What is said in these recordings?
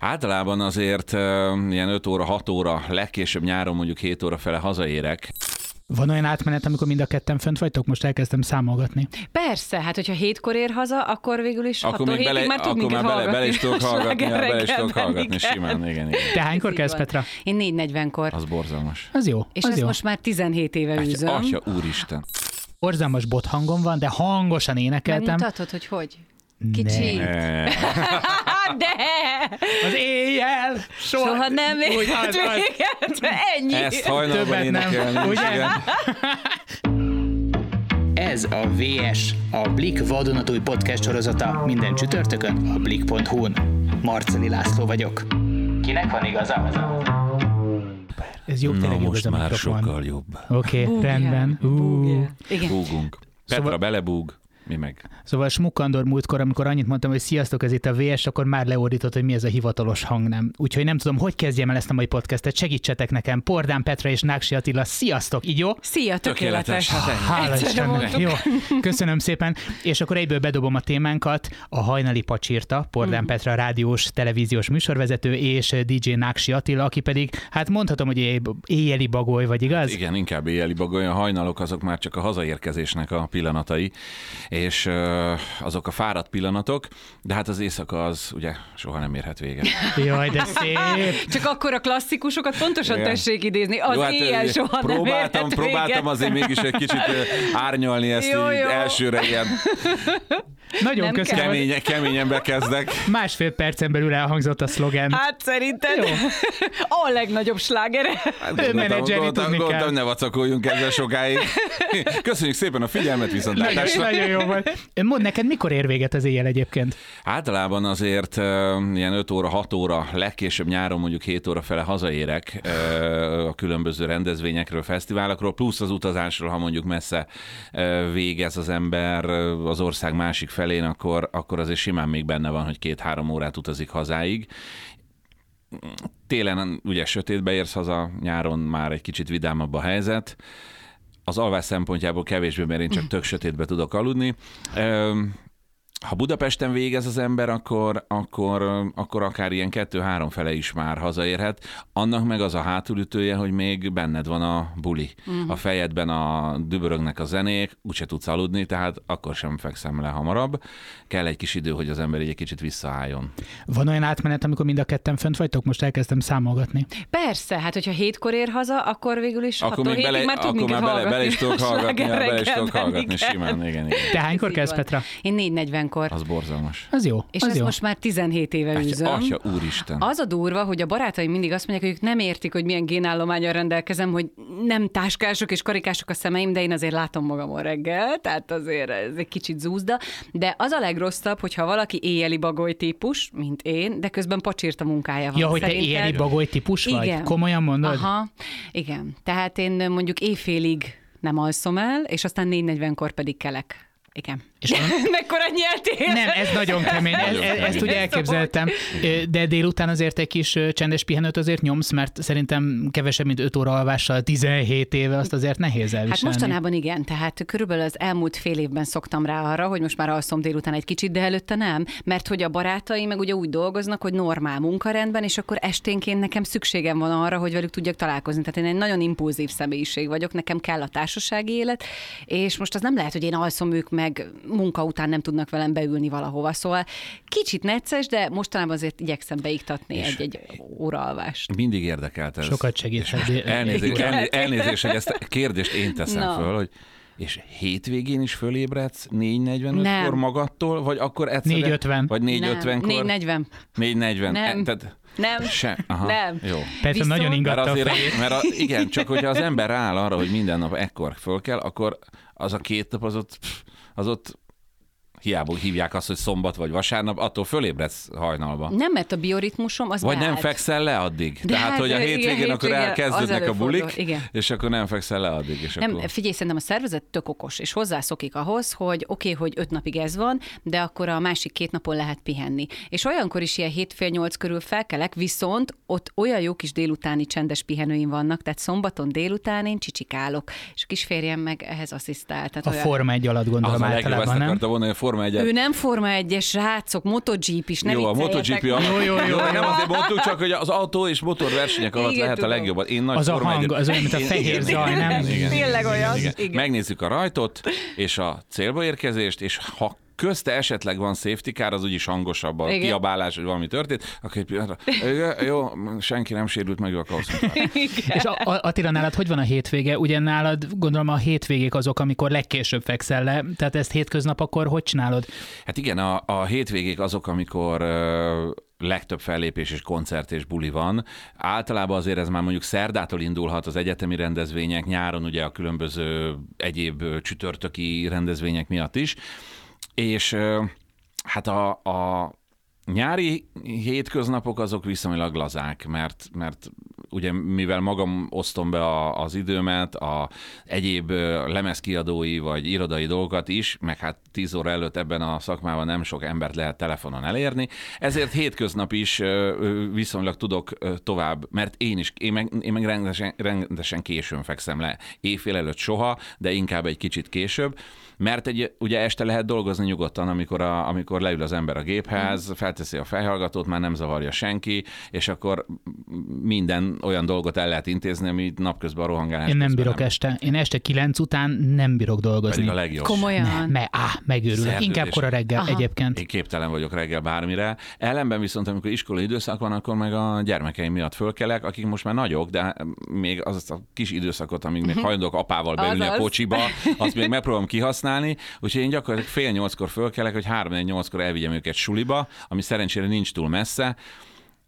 Általában azért ilyen 5 óra, 6 óra, legkésőbb nyáron mondjuk 7 óra fele hazaérek. Van olyan átmenet, amikor mind a ketten fönt vagytok? Most elkezdtem számolgatni. Persze, hát hogyha hétkor ér haza, akkor végül is Akkor még bele, már tud akkor már bele, bele is tudok hallgatni, bele is tudok hallgatni simán, igen, igen. Te hánykor kezd, Petra? Én 4.40-kor. Az borzalmas. Az jó, És az jó. most már 17 éve Atya, űzöm. atya úristen. Borzalmas bothangom van, de hangosan énekeltem. Megmutatod, hogy hogy? Kicsi. De! Az éjjel soha, Soha nem ért az, az. véget. Ennyi. Ezt hajnalban Többet nem, énekelni. ugye? igen. Ez a VS, a Blik vadonatúj podcast sorozata minden csütörtökön a blik.hu-n. Marceli László vagyok. Kinek van igaza? Ez jobb, Na jobb most a már sokkal jobb. Oké, okay, rendben. Búgja. Igen. Búgunk. Petra Szóval- belebúg, mi meg. Szóval Smukkandor múltkor, amikor annyit mondtam, hogy sziasztok, ez itt a VS, akkor már leordított, hogy mi ez a hivatalos hang nem. Úgyhogy nem tudom, hogy kezdjem el ezt a mai podcastet, segítsetek nekem. Pordán Petra és Náksi Attila, sziasztok, így jó? Szia, tökéletes. Tökéletes. Hát. Hála Istennek. Jó, köszönöm szépen. És akkor egyből bedobom a témánkat. A hajnali pacsírta, Pordán Mhm. Petra rádiós, televíziós műsorvezető, és DJ Náksi Attila, aki pedig, hát mondhatom, hogy éj- éjjeli bagoly, vagy igaz? Igen, inkább éjjeli bagoly, a hajnalok azok már csak a hazaérkezésnek a pillanatai, és azok a fáradt pillanatok, de hát az éjszaka az ugye soha nem érhet véget. Jaj, de szép. Csak akkor a klasszikusokat pontosan Igen. tessék idézni. Az Jó, hát, éjjel soha nem próbáltam, érhet próbáltam véget. azért mégis egy kicsit árnyalni ezt Jó, így jó. elsőre ilyen Nagyon Nem köszönöm. kell. kemény, keményen bekezdek. Másfél percen belül elhangzott a szlogen. Hát szerinted a legnagyobb slágere. Hát gondoltam, gondoltam, gondoltam, ne vacakoljunk ezzel sokáig. Köszönjük szépen a figyelmet, viszont nagyon jó volt. Mondd neked, mikor ér véget az éjjel egyébként? Általában azért ilyen 5 óra, 6 óra, legkésőbb nyáron mondjuk 7 óra fele hazaérek a különböző rendezvényekről, fesztiválokról, plusz az utazásról, ha mondjuk messze végez az ember az ország másik felén, akkor, akkor azért simán még benne van, hogy két-három órát utazik hazáig. Télen ugye sötétbe érsz haza, nyáron már egy kicsit vidámabb a helyzet. Az alvás szempontjából kevésbé, mert én csak tök sötétbe tudok aludni. Ha Budapesten végez az ember, akkor, akkor, akkor akár ilyen kettő-három fele is már hazaérhet. Annak meg az a hátulütője, hogy még benned van a buli. Uh-huh. A fejedben a dübörögnek a zenék, úgyse tudsz aludni, tehát akkor sem fekszem le hamarabb. Kell egy kis idő, hogy az ember egy kicsit visszaálljon. Van olyan átmenet, amikor mind a ketten fönt vagytok? Most elkezdtem számolgatni. Persze, hát hogyha hétkor ér haza, akkor végül is Akkor még bele, már tud akkor már bele, bele is tudok hallgatni, bele is tudok hallgatni igen. simán, igen, igen. Te hánykor kezd. Petra? Én 4.40-kor. Az borzalmas. Az jó, És az ezt jó. most már 17 éve Atya, űzöm. atya úristen. Az a durva, hogy a barátaim mindig azt mondják, hogy ők nem értik, hogy milyen génállományal rendelkezem, hogy nem táskások és karikások a szemeim, de én azért látom magamon reggel, tehát azért ez egy kicsit zúzda. De az a legrosszabb, hogyha valaki éjjeli bagoly típus, mint én, de közben pacsírt a munkája van. Ja, hogy te éjjeli bagoly típus vagy? Igen. Komolyan mondod? Aha, igen. Tehát én mondjuk éjfélig nem alszom el, és aztán 4.40-kor pedig kelek. Igen. És Mekkora nyeltél? Nem, ez nagyon kemény, ez, ez, ezt ugye elképzeltem, de délután azért egy kis csendes pihenőt azért nyomsz, mert szerintem kevesebb, mint 5 óra alvással 17 éve azt azért nehéz elviselni. Hát mostanában igen, tehát körülbelül az elmúlt fél évben szoktam rá arra, hogy most már alszom délután egy kicsit, de előtte nem, mert hogy a barátaim meg ugye úgy dolgoznak, hogy normál munkarendben, és akkor esténként nekem szükségem van arra, hogy velük tudjak találkozni. Tehát én egy nagyon impulzív személyiség vagyok, nekem kell a társasági élet, és most az nem lehet, hogy én alszom ők meg munka után nem tudnak velem beülni valahova. Szóval kicsit necces, de mostanában azért igyekszem beiktatni egy-egy óraalvást. Mindig érdekelt ez. Sokat segíthet. Elnézést, Igen. elné- elnézést, hogy ezt a kérdést én teszem Na. föl, hogy és hétvégén is fölébredsz 4.45-kor Nem. magadtól, vagy akkor egyszerűen... 4.50. Vagy 4.50-kor? 440. 4.40. Nem. E, Tehát Nem. se, aha, Nem. Jó. Persze Viszont- nagyon Mert ingatta a azért, fejét. mert a, igen, csak hogyha az ember rááll arra, hogy minden nap ekkor föl kell, akkor az a két nap az ott, pff, az ott hiába hívják azt, hogy szombat vagy vasárnap, attól fölébredsz hajnalba. Nem, mert a bioritmusom az Vagy nem beállt. fekszel le addig. De Tehát, hát, hogy a igen, hétvégén akkor hétvégén elkezdődnek a bulik, igen. és akkor nem fekszel le addig. És Nem, akkor... figyelj, szerintem a szervezet tök okos, és hozzászokik ahhoz, hogy oké, okay, hogy öt napig ez van, de akkor a másik két napon lehet pihenni. És olyankor is ilyen hét fél nyolc körül felkelek, viszont ott olyan jó kis délutáni csendes pihenőim vannak, tehát szombaton délután én csicsikálok, és a kisférjem meg ehhez asszisztál. Tehát A olyan... Forma egy alatt gondolom Az általában, nem? akarta volna, hogy a Forma 1 Ő nem Forma 1-es rácok, MotoGP is, ne Jó, a MotoGP a... Jó, jó, jó, Nem azért mondtuk, csak hogy az autó és motorversenyek alatt Igen, lehet a legjobbat. Én nagy Az a Forma hang, 1 az olyan, mint a fehér zaj, nem? igen, Tényleg olyan, igen. Megnézzük a rajtot, és a célba érkezést, és ha közte esetleg van safety car, az úgyis hangosabb a Igen. kiabálás, hogy valami történt, akkor egy pillanatra, "Igen, jó, senki nem sérült meg, akkor. És a, a, Attila, nálad hogy van a hétvége? Ugye nálad gondolom a hétvégék azok, amikor legkésőbb fekszel le, tehát ezt hétköznap akkor hogy csinálod? Hát igen, a, a hétvégék azok, amikor legtöbb fellépés és koncert és buli van. Általában azért ez már mondjuk szerdától indulhat az egyetemi rendezvények, nyáron ugye a különböző egyéb csütörtöki rendezvények miatt is. És hát a, a nyári hétköznapok azok viszonylag lazák, mert, mert ugye mivel magam osztom be a, az időmet, a egyéb lemezkiadói vagy irodai dolgokat is, meg hát 10 óra előtt ebben a szakmában nem sok embert lehet telefonon elérni, ezért hétköznap is viszonylag tudok tovább, mert én is, én meg, én meg rendesen, rendesen későn fekszem le. Éjfél előtt soha, de inkább egy kicsit később, mert egy, ugye este lehet dolgozni nyugodtan, amikor, a, amikor leül az ember a géphez, felteszi a fejhallgatót, már nem zavarja senki, és akkor minden olyan dolgot el lehet intézni, amit napközben a rohangálás Én nem bírok este. Én este kilenc után nem bírok dolgozni. Pedig a legjobb. Komolyan. Ne, me, á, megőrülök. Szerződés. Inkább kora reggel Aha. egyébként. Én képtelen vagyok reggel bármire. Ellenben viszont, amikor iskolai időszak van, akkor meg a gyermekeim miatt fölkelek, akik most már nagyok, de még az a kis időszakot, amíg még hajlandók apával beülni a Azaz. kocsiba, azt még megpróbálom kihasználni. Úgyhogy én gyakorlatilag fél nyolckor fölkelek, hogy három nyolckor elvigyem őket suliba, ami szerencsére nincs túl messze,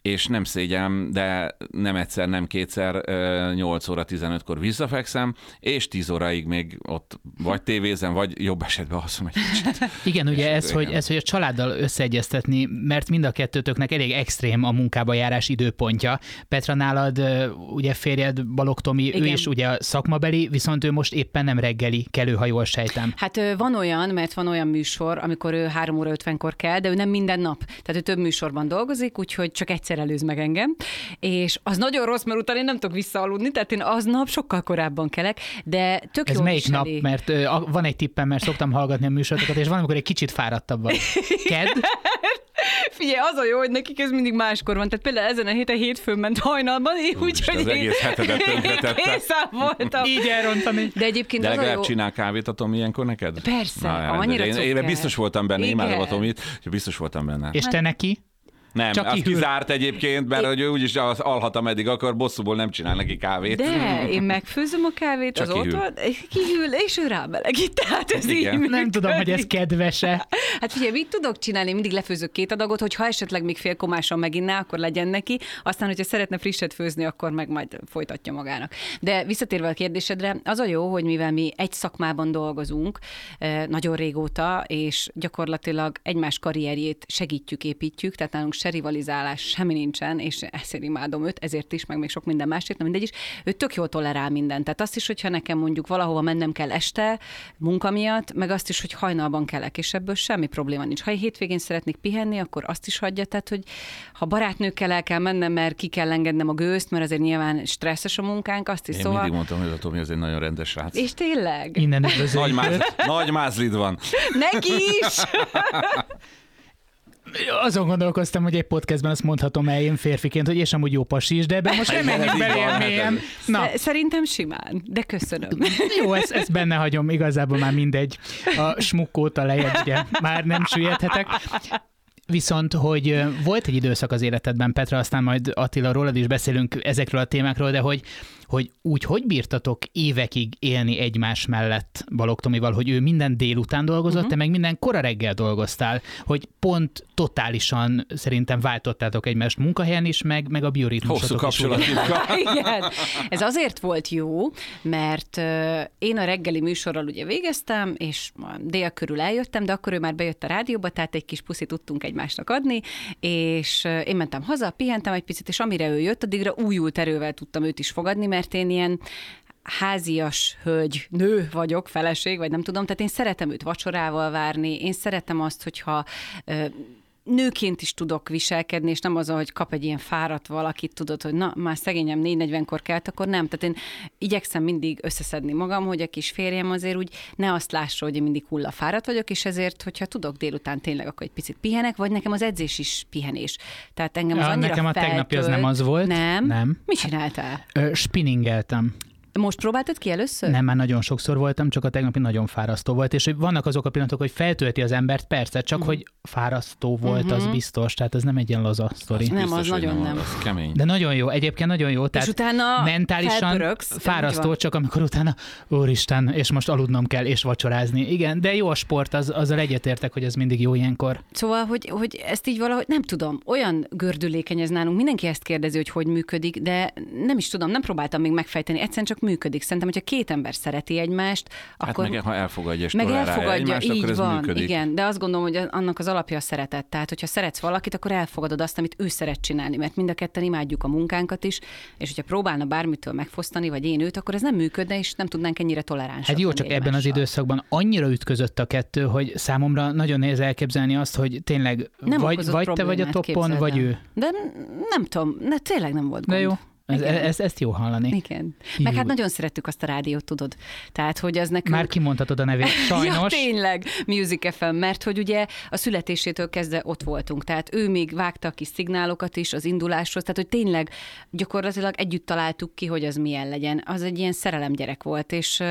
és nem szégyem, de nem egyszer, nem kétszer, ö, 8 óra 15-kor visszafekszem, és 10 óraig még ott vagy tévézem, vagy jobb esetben alszom egy kicsit. Igen, ugye ez Igen. hogy, ez, hogy a családdal összeegyeztetni, mert mind a kettőtöknek elég extrém a munkába járás időpontja. Petra nálad, ugye férjed Balog Tomi, ő is ugye szakmabeli, viszont ő most éppen nem reggeli kelő, ha jól sejtem. Hát van olyan, mert van olyan műsor, amikor ő 3 óra 50-kor kell, de ő nem minden nap. Tehát ő több műsorban dolgozik, úgyhogy csak egyszer előz meg engem. És az nagyon rossz, mert utána én nem tudok visszaaludni, tehát én aznap sokkal korábban kelek, de tök Ez jól melyik viseli. nap? Mert ö, a, van egy tippem, mert szoktam hallgatni a műsorokat, és van, amikor egy kicsit fáradtabb vagy. Ked? Figyelj, az a jó, hogy nekik ez mindig máskor van. Tehát például ezen a héten hétfőn ment hajnalban, úgyhogy az én- egész hetedet készen voltam. Így elrontani. De egyébként De az a legalább jó... csinál kávét a Tomi ilyenkor neked? Persze, Na, annyira én, én biztos voltam benne, imádom a. Tomit, biztos voltam benne. És te neki? Nem, Csak az kizárt egyébként, mert hogy ő úgyis az alhat, ameddig akar, bosszúból nem csinál neki kávét. De én megfőzöm a kávét, Csak az ott kihűl. van, kihűl, és ő rámelegít, tehát ez Igen. így Nem tudom, hogy ez kedvese. Hát figyelj, mit tudok csinálni? Én mindig lefőzök két adagot, hogy ha esetleg még félkomáson meginná, akkor legyen neki. Aztán, hogyha szeretne frisset főzni, akkor meg majd folytatja magának. De visszatérve a kérdésedre, az a jó, hogy mivel mi egy szakmában dolgozunk eh, nagyon régóta, és gyakorlatilag egymás karrierjét segítjük, építjük, tehát nálunk se rivalizálás, semmi nincsen, és ezért imádom őt, ezért is, meg még sok minden másért, na mindegy is. Ő tök jól tolerál mindent. Tehát azt is, hogyha nekem mondjuk valahova mennem kell este, munka miatt, meg azt is, hogy hajnalban kelek, és ebből semmi probléma nincs. Ha hétvégén szeretnék pihenni, akkor azt is hagyja. Tehát, hogy ha barátnőkkel el kell mennem, mert ki kell engednem a gőzt, mert azért nyilván stresszes a munkánk, azt is Én szóval. mindig mondtam, hogy a Tomi az egy nagyon rendes srác. És tényleg? Innen Nagy, máz, nagy mázlid van. Neki is! Azon gondolkoztam, hogy egy podcastben azt mondhatom el én férfiként, hogy és amúgy jó pasi is, de ebben most nem menjünk bele hát mélyen. Na, Sze- Szerintem simán, de köszönöm. jó, ezt, ezt benne hagyom, igazából már mindegy. A smukkóta lejjebb, ugye, már nem süllyedhetek. Viszont, hogy volt egy időszak az életedben, Petra, aztán majd Attila rólad is beszélünk ezekről a témákról, de hogy, hogy úgy hogy bírtatok évekig élni egymás mellett Balog Tomival, hogy ő minden délután dolgozott, uh-huh. te meg minden kora reggel dolgoztál, hogy pont totálisan szerintem váltottátok egymást munkahelyen is, meg, meg a bioritmusotok Hosszú kapcsolat. Igen. Ez azért volt jó, mert én a reggeli műsorral ugye végeztem, és dél körül eljöttem, de akkor ő már bejött a rádióba, tehát egy kis puszi tudtunk egymásnak adni, és én mentem haza, pihentem egy picit, és amire ő jött, addigra újult erővel tudtam őt is fogadni, mert én ilyen házias hölgy, nő vagyok, feleség, vagy nem tudom, tehát én szeretem őt vacsorával várni, én szeretem azt, hogyha nőként is tudok viselkedni, és nem az, hogy kap egy ilyen fáradt valakit, tudod, hogy na, már szegényem 4.40-kor kelt, akkor nem. Tehát én igyekszem mindig összeszedni magam, hogy a kis férjem azért úgy ne azt lássa, hogy én mindig hulla fáradt vagyok, és ezért, hogyha tudok délután tényleg, akkor egy picit pihenek, vagy nekem az edzés is pihenés. Tehát engem az Ja, annyira nekem a tegnapi az feltölt. nem az volt. Nem? Nem. Mit csináltál? Ö, spinningeltem. Most próbáltad ki először? Nem, már nagyon sokszor voltam, csak a tegnapi nagyon fárasztó volt, és hogy vannak azok a pillanatok, hogy feltölti az embert, persze, csak hogy fárasztó volt, az biztos, tehát ez nem egy ilyen laza sztori. Nem, Biztos, az nagyon nem. Az kemény. De nagyon jó, egyébként nagyon jó, tehát utána mentálisan fárasztó, csak amikor utána, úristen, és most aludnom kell, és vacsorázni. Igen, de jó a sport, az, azzal egyetértek, hogy ez mindig jó ilyenkor. Szóval, hogy, hogy ezt így valahogy, nem tudom, olyan gördülékeny ez nálunk, mindenki ezt kérdezi, hogy hogy működik, de nem is tudom, nem próbáltam még megfejteni, egyszerűen csak működik. Szerintem, hogyha két ember szereti egymást, Hát akkor... meg ha elfogadja és meg elfogadja, egymást, így akkor ez van, működik. igen, de azt gondolom, hogy annak az alapja a szeretet. Tehát, hogyha szeretsz valakit, akkor elfogadod azt, amit ő szeret csinálni, mert mind a ketten imádjuk a munkánkat is, és hogyha próbálna bármitől megfosztani, vagy én őt, akkor ez nem működne, és nem tudnánk ennyire toleránsak Hát jó, csak ebben az időszakban annyira ütközött a kettő, hogy számomra nagyon nehéz elképzelni azt, hogy tényleg Nem vagy, vagy te vagy a toppon, vagy ő. De nem tudom, de tényleg nem volt De gond. jó, ez, ez, ezt jó hallani. Igen. Meg hát nagyon szerettük azt a rádiót, tudod. Tehát, hogy az nekünk... Már kimondhatod a nevét, sajnos. Ja, tényleg, Music FM, mert hogy ugye a születésétől kezdve ott voltunk, tehát ő még vágta a kis szignálokat is az induláshoz, tehát hogy tényleg gyakorlatilag együtt találtuk ki, hogy az milyen legyen. Az egy ilyen szerelem gyerek volt, és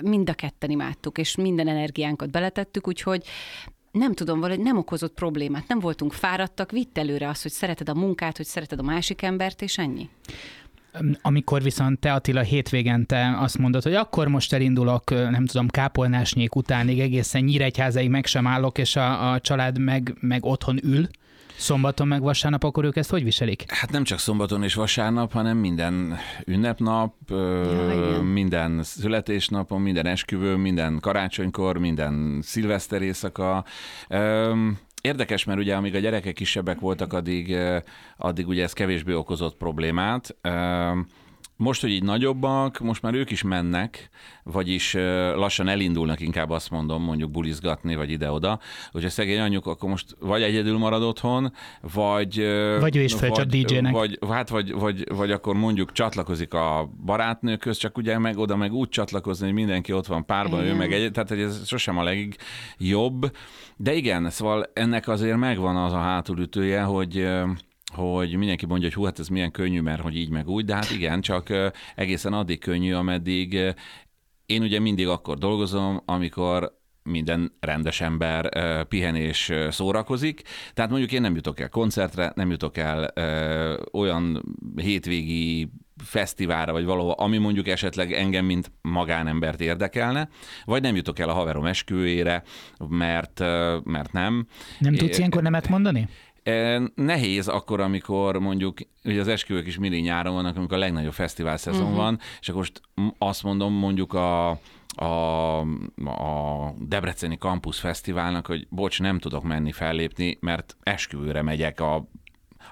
mind a ketten imádtuk, és minden energiánkat beletettük, úgyhogy nem tudom, valahogy nem okozott problémát, nem voltunk fáradtak, vitt előre az, hogy szereted a munkát, hogy szereted a másik embert, és ennyi. Amikor viszont te Attila hétvégente azt mondod, hogy akkor most elindulok, nem tudom, kápolnásnyék utánig egészen Nyíregyházáig meg sem állok, és a, a család meg, meg otthon ül, szombaton meg vasárnap, akkor ők ezt hogy viselik? Hát nem csak szombaton és vasárnap, hanem minden ünnepnap, Ja, minden születésnapon, minden esküvő, minden karácsonykor, minden szilveszter éjszaka. Érdekes, mert ugye amíg a gyerekek kisebbek voltak, addig, addig ugye ez kevésbé okozott problémát. Most, hogy így nagyobbak, most már ők is mennek, vagyis lassan elindulnak, inkább azt mondom, mondjuk bulizgatni, vagy ide-oda. Hogyha szegény anyjuk, akkor most vagy egyedül marad otthon, vagy... Vagy ő is vagy- DJ-nek. Vagy, hát vagy, vagy, vagy akkor mondjuk csatlakozik a barátnőköz, csak ugye meg oda meg úgy csatlakozni, hogy mindenki ott van párban, ő Igen. meg egy, tehát hogy ez sosem a legjobb. De igen, szóval ennek azért megvan az a hátulütője, hogy hogy mindenki mondja, hogy hú, hát ez milyen könnyű, mert hogy így meg úgy, de hát igen, csak egészen addig könnyű, ameddig én ugye mindig akkor dolgozom, amikor minden rendes ember ö, pihen és ö, szórakozik. Tehát mondjuk én nem jutok el koncertre, nem jutok el olyan hétvégi fesztiválra, vagy valahova, ami mondjuk esetleg engem, mint magánembert érdekelne, vagy nem jutok el a haverom esküvőjére, mert, mert nem. Nem tudsz ilyenkor nemet mondani? Nehéz akkor, amikor mondjuk, ugye az esküvők is mindig nyáron vannak, amikor a legnagyobb fesztivál szezon uh-huh. van, és akkor most azt mondom mondjuk a, a, a Debreceni Campus Fesztiválnak, hogy bocs, nem tudok menni fellépni, mert esküvőre megyek a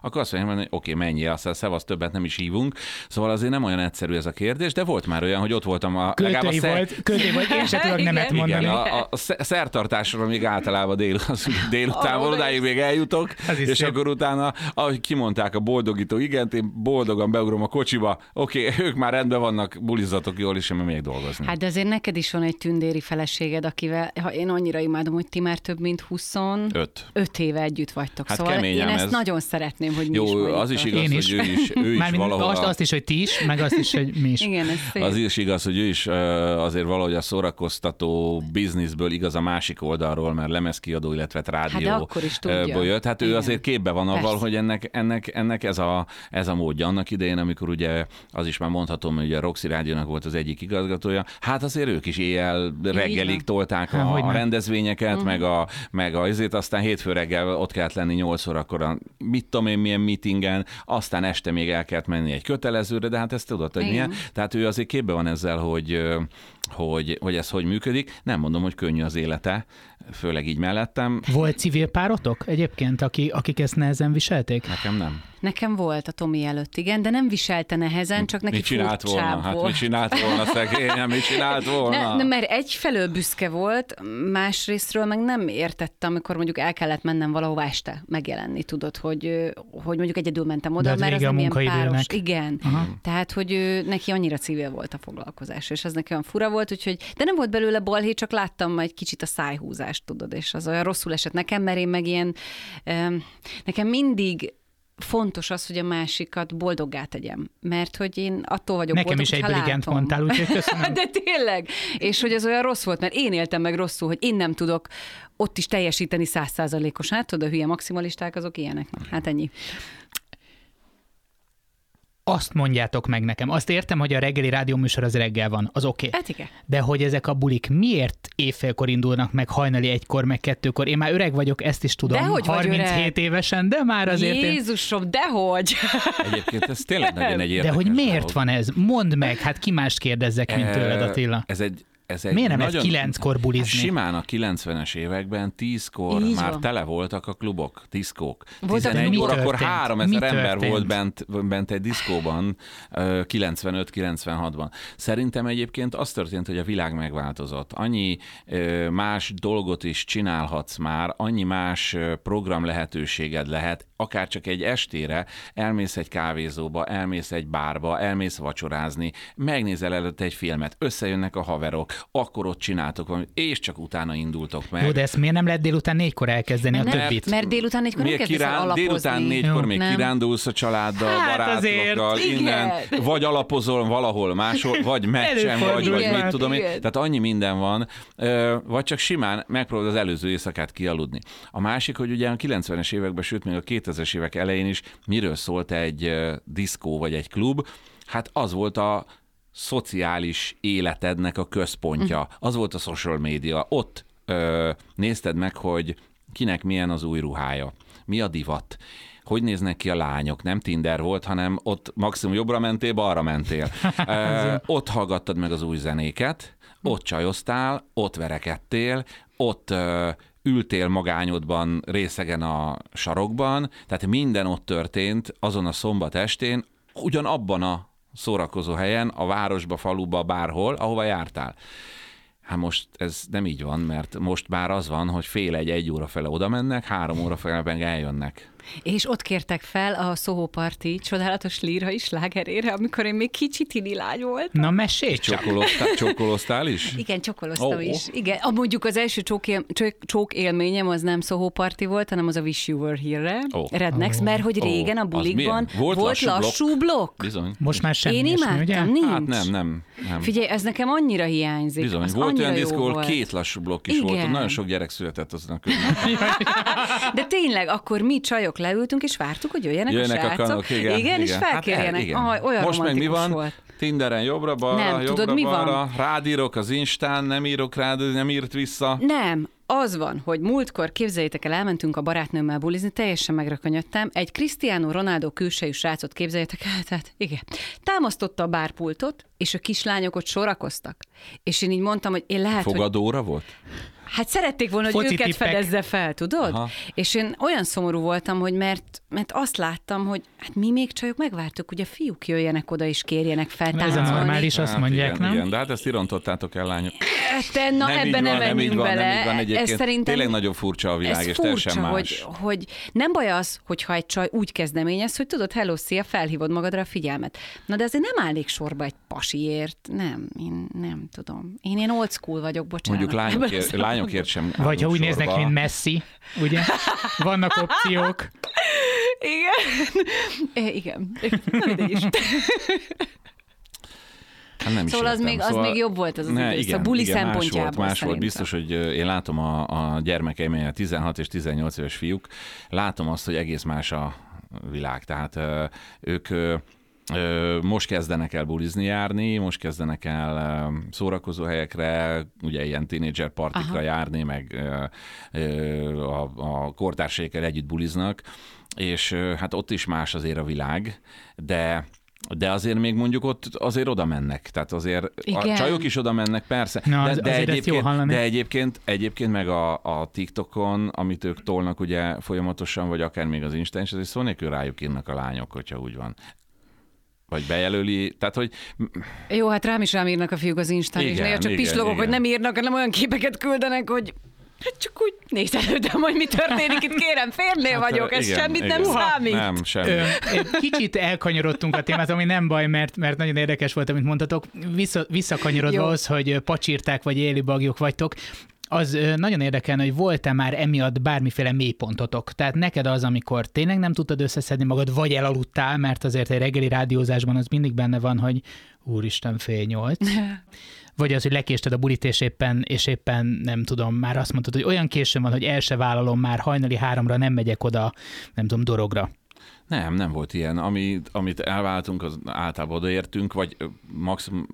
akkor azt mondják, hogy oké, mennyi, aztán szevasz, többet nem is hívunk. Szóval azért nem olyan egyszerű ez a kérdés, de volt már olyan, hogy ott voltam a, legalább a Költői szer- volt, költői volt, én sem tudok Igen. nemet mondani. igen, a, a, a sze- szertartásról még általában dél, az, délután van, odáig még eljutok, és szép. akkor utána, ahogy kimondták a boldogító igent, én boldogan beugrom a kocsiba, oké, okay, ők már rendben vannak, bulizatok jól, és én még dolgozni. Hát de azért neked is van egy tündéri feleséged, akivel, ha én annyira imádom, hogy ti már több mint 25 Öt. éve együtt vagytok. Hát szóval én ám ezt ez. nagyon szeretném, hogy mi Jó, is az is igaz, Én is. hogy ő is, ő is valahol... azt, azt is, hogy ti is, meg azt is, hogy mi is. Igen, ez szép. Az is igaz, hogy ő is azért valahogy a szórakoztató bizniszből igaz a másik oldalról, mert lemezkiadó, illetve rádió Hát de akkor is tudja. jött. Hát ő Igen. azért képbe van avval, hogy ennek, ennek, ennek ez, a, ez a módja. Annak idején, amikor ugye az is már mondhatom, hogy a Roxy Rádiónak volt az egyik igazgatója, hát azért ők is éjjel reggelig tolták Há, a, a rendezvényeket, Mhm. meg, a, meg a, azért aztán hétfő reggel ott kellett lenni 8 órakor mit tudom én milyen meetingen, aztán este még el kellett menni egy kötelezőre, de hát ezt tudod, hogy Igen. milyen. Tehát ő azért képbe van ezzel, hogy, hogy, hogy ez hogy működik. Nem mondom, hogy könnyű az élete, főleg így mellettem. Volt civil párotok egyébként, aki, akik ezt nehezen viselték? Nekem nem. Nekem volt a Tomi előtt, igen, de nem viselte nehezen, csak neki mit csinált volna? Hát volt. mit csinált volna szegényem, mit csinált volna? Ne, ne, mert egyfelől büszke volt, másrésztről meg nem értette, amikor mondjuk el kellett mennem valahova este megjelenni, tudod, hogy, hogy mondjuk egyedül mentem oda, De az mert az nem ilyen páros. Igen. Aha. Tehát, hogy neki annyira civil volt a foglalkozás, és az neki olyan fura volt, úgyhogy, de nem volt belőle balhé, csak láttam egy kicsit a szájhúzást, tudod, és az olyan rosszul esett nekem, mert én meg ilyen, em, nekem mindig fontos az, hogy a másikat boldoggá tegyem, mert hogy én attól vagyok Nekem boldog, is egy látom. mondtál, úgyhogy köszönöm. De tényleg. És hogy ez olyan rossz volt, mert én éltem meg rosszul, hogy én nem tudok ott is teljesíteni százszázalékosan. Hát tudod, a hülye maximalisták azok ilyenek. Hát ennyi. Azt mondjátok meg nekem. Azt értem, hogy a reggeli rádióműsor az reggel van, az oké. Okay. Hát igen. De hogy ezek a bulik miért éjfélkor indulnak, meg hajnali egykor, meg kettőkor? Én már öreg vagyok, ezt is tudom. Dehogy vagy 37 öreg. évesen, de már azért én... Jézusom, dehogy! Egyébként ez tényleg nagyon egy De hogy miért dolog. van ez? Mondd meg, hát ki mást kérdezzek, mint tőled, Attila. Ez egy ez egy Miért nem nagyon, lehet kilenckor bulizni? Simán a 90-es években tízkor Így már van. tele voltak a klubok, diszkók. Voltak 11 mi órakor történt? 3000 Mi ember volt bent, bent egy diszkóban ö, 95-96-ban. Szerintem egyébként az történt, hogy a világ megváltozott. Annyi más dolgot is csinálhatsz már, annyi más program lehetőséged lehet, akár csak egy estére elmész egy kávézóba, elmész egy bárba, elmész vacsorázni, megnézel előtt egy filmet, összejönnek a haverok, akkor ott csináltok valamit, és csak utána indultok meg. Jó, de ezt miért nem lehet délután négykor elkezdeni a Mert, többit? mert délután egykor nem Miért el kirán, alapozni. délután négykor Jó. még Nem. kirándulsz a családdal, Hát barátokkal, innen, vagy alapozol valahol máshol, vagy meccsen, vagy, vagy mit tudom én. Tehát annyi minden van, vagy csak simán megpróbálod az előző éjszakát kialudni. A másik, hogy ugye a 90-es években, sőt még a 2000-es évek elején is miről szólt egy diszkó vagy egy klub, hát az volt a szociális életednek a központja. Az volt a social media. Ott ö, nézted meg, hogy kinek milyen az új ruhája, mi a divat, hogy néznek ki a lányok, nem Tinder volt, hanem ott maximum jobbra mentél, balra mentél. Ö, ott hallgattad meg az új zenéket, ott csajoztál, ott verekedtél, ott ö, ültél magányodban részegen a sarokban, tehát minden ott történt azon a szombat estén, ugyanabban a szórakozó helyen, a városba, faluba, bárhol, ahova jártál. Hát most ez nem így van, mert most már az van, hogy fél egy, egy óra fele oda mennek, három óra fele meg eljönnek. És ott kértek fel a Soho Party csodálatos lírai slágerére, amikor én még kicsi tini lány voltam. Na, mesélj csak. Csokoloztál, csokoloztál is? Igen, csokoloztam Ó, oh, ó. is. Igen, a, mondjuk az első csók, él, csók, csók élményem az nem Soho Party volt, hanem az a Wish You Were Here-re, Ó. Rednex, mert hogy régen a bulikban? Volt volt lassú lassú blokk. Bizony. Most már semmi Én imádtam, ugye? nincs. Hát nem, nem. nem. Figyelj, ez nekem annyira hiányzik. Bizony, az volt olyan diszkó, ahol volt. két lassú blokk is volt, Igen. ott nagyon sok gyerek született azon a. De tényleg, akkor mi csajok leültünk, és vártuk, hogy jöjjenek, Jöjjenek a a srácok. kanok, igen. igen, és Hát el- felkérjenek. igen. Ah, olyan Most meg mi van? Volt. Tinderen jobbra-balra, Nem, tudod, jobbra, mi van? balra, rád írok az Instán, nem írok rád, nem írt vissza. Nem, az van, hogy múltkor, képzeljétek el, elmentünk a barátnőmmel bulizni, teljesen megrökönyödtem. Egy Cristiano Ronaldo külsejű srácot képzeljétek el, tehát igen. Támasztotta a bárpultot, és a kislányok ott sorakoztak. És én így mondtam, hogy én lehet, hogy Fogadóra volt? Hát szerették volna, hogy őket tippek. fedezze fel, tudod? Aha. És én olyan szomorú voltam, hogy mert, mert azt láttam, hogy hát mi még csajok megvártuk, hogy a fiúk jöjjenek oda és kérjenek fel Ez a normális, azt Hát mondják, igen, nem? Igen, de hát ezt irontottátok el, lányok. Te, na nem ebben nem menjünk van, bele. nem így van egyébként. Ez szerintem, Tényleg nagyon furcsa a világ, ez és furcsa, teljesen más. hogy, hogy nem baj az, hogyha egy csaj úgy kezdeményez, hogy tudod, hello, szia, felhívod magadra a figyelmet. Na de azért nem állnék sorba egy pasiért. Nem, én nem tudom. Én ilyen old school vagyok, bocsánat. Mondjuk az- lányokért sem Vagy ha úgy néznek, sorba. mint Messi, ugye? Vannak opciók. Igen. É, Igen. Na, is. Hát nem is Szóval az értem. még- az még jobb volt az az időszak, igen, buli igen, más volt, szempontjából más volt. Biztos, hogy én látom a, a gyermekeim, a 16 és 18 éves fiúk, látom azt, hogy egész más a világ. Tehát ők most kezdenek el bulizni járni, most kezdenek el szórakozó helyekre, ugye ilyen tínédzser partikra Aha. járni, meg a, a kortársaikkel együtt buliznak, és hát ott is más azért a világ, de de azért még mondjuk ott azért oda mennek. Tehát azért Igen. a csajok is oda mennek, persze. Na, de, az- de, egyébként, de egyébként, egyébként meg a, a TikTokon, amit ők tolnak ugye folyamatosan, vagy akár még az Instán, és azért szó nélkül rájuk írnak a lányok, hogyha úgy van. Vagy bejelöli, tehát hogy Jó, hát rám is rám írnak a fiúk az Instán, és Igen, néha csak igen, pislogok, hogy igen. nem írnak, hanem olyan képeket küldenek, hogy hát csak úgy nézelődöm, hogy mi történik itt, kérem, férnél Hát, vagyok, ez igen, semmit nem igen. számít. Nem, semmi. Ö, kicsit elkanyarodtunk a témát, ami nem baj, mert, mert nagyon érdekes volt, amit mondtatok. Vissza, visszakanyarodva ahhoz, hogy pacsírták vagy éli bagyok vagytok, az nagyon érdekelne, hogy volt-e már emiatt bármiféle mélypontotok? Tehát neked az, amikor tényleg nem tudtad összeszedni magad, vagy elaludtál, mert azért egy reggeli rádiózásban az mindig benne van, hogy úristen fél nyolc. Vagy az, hogy lekésted a bulit, és éppen, és éppen nem tudom, már azt mondtad, hogy olyan későn van, hogy el se vállalom, már hajnali háromra nem megyek oda, nem tudom, dorogra. Nem, nem volt ilyen. Amit, amit elváltunk, az általában odaértünk, vagy maximum,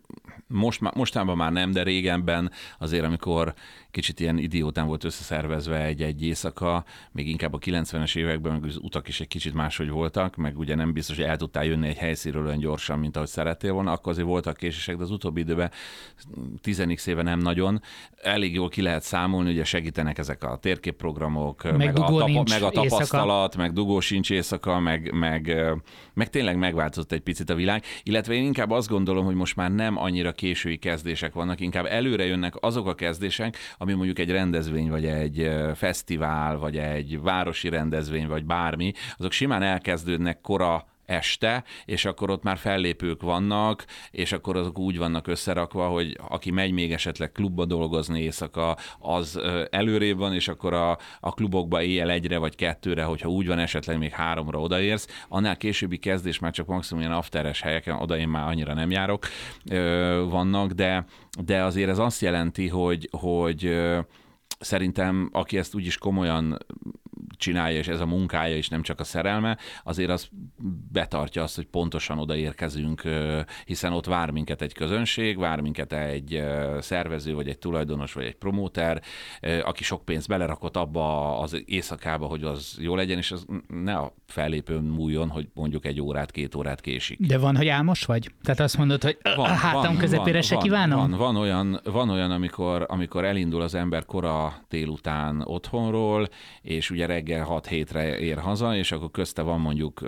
most, mostában már nem, de régenben azért, amikor kicsit ilyen idiótán volt összeszervezve egy-egy éjszaka, még inkább a 90-es években, meg az utak is egy kicsit máshogy voltak, meg ugye nem biztos, hogy el tudtál jönni egy helyszínről olyan gyorsan, mint ahogy szerettél volna, akkor azért voltak késések, de az utóbbi időben 10 éve nem nagyon. Elég jól ki lehet számolni, ugye segítenek ezek a térképprogramok, meg, a, dugó tapa, meg a éjszaka. tapasztalat, meg dugó sincs éjszaka, meg, meg, meg tényleg megváltozott egy picit a világ, illetve én inkább azt gondolom, hogy most már nem annyira késői kezdések vannak, inkább előre jönnek azok a kezdések, ami mondjuk egy rendezvény, vagy egy fesztivál, vagy egy városi rendezvény, vagy bármi, azok simán elkezdődnek kora este, és akkor ott már fellépők vannak, és akkor azok úgy vannak összerakva, hogy aki megy még esetleg klubba dolgozni éjszaka, az előrébb van, és akkor a, a klubokba éjjel egyre vagy kettőre, hogyha úgy van, esetleg még háromra odaérsz. Annál későbbi kezdés már csak maximum ilyen afteres helyeken, oda én már annyira nem járok, vannak, de, de azért ez azt jelenti, hogy, hogy szerintem, aki ezt úgyis komolyan csinálja, és ez a munkája, és nem csak a szerelme, azért az betartja azt, hogy pontosan odaérkezünk, hiszen ott vár minket egy közönség, vár minket egy szervező, vagy egy tulajdonos, vagy egy promóter, aki sok pénzt belerakott abba az éjszakába, hogy az jó legyen, és az ne a fellépőn múljon, hogy mondjuk egy órát, két órát késik. De van, hogy álmos vagy? Tehát azt mondod, hogy a hátam közepére se van, kívánom? Van, van olyan, van olyan amikor, amikor elindul az ember kora délután otthonról, és ugye reggel 6-7-re ér haza, és akkor közte van mondjuk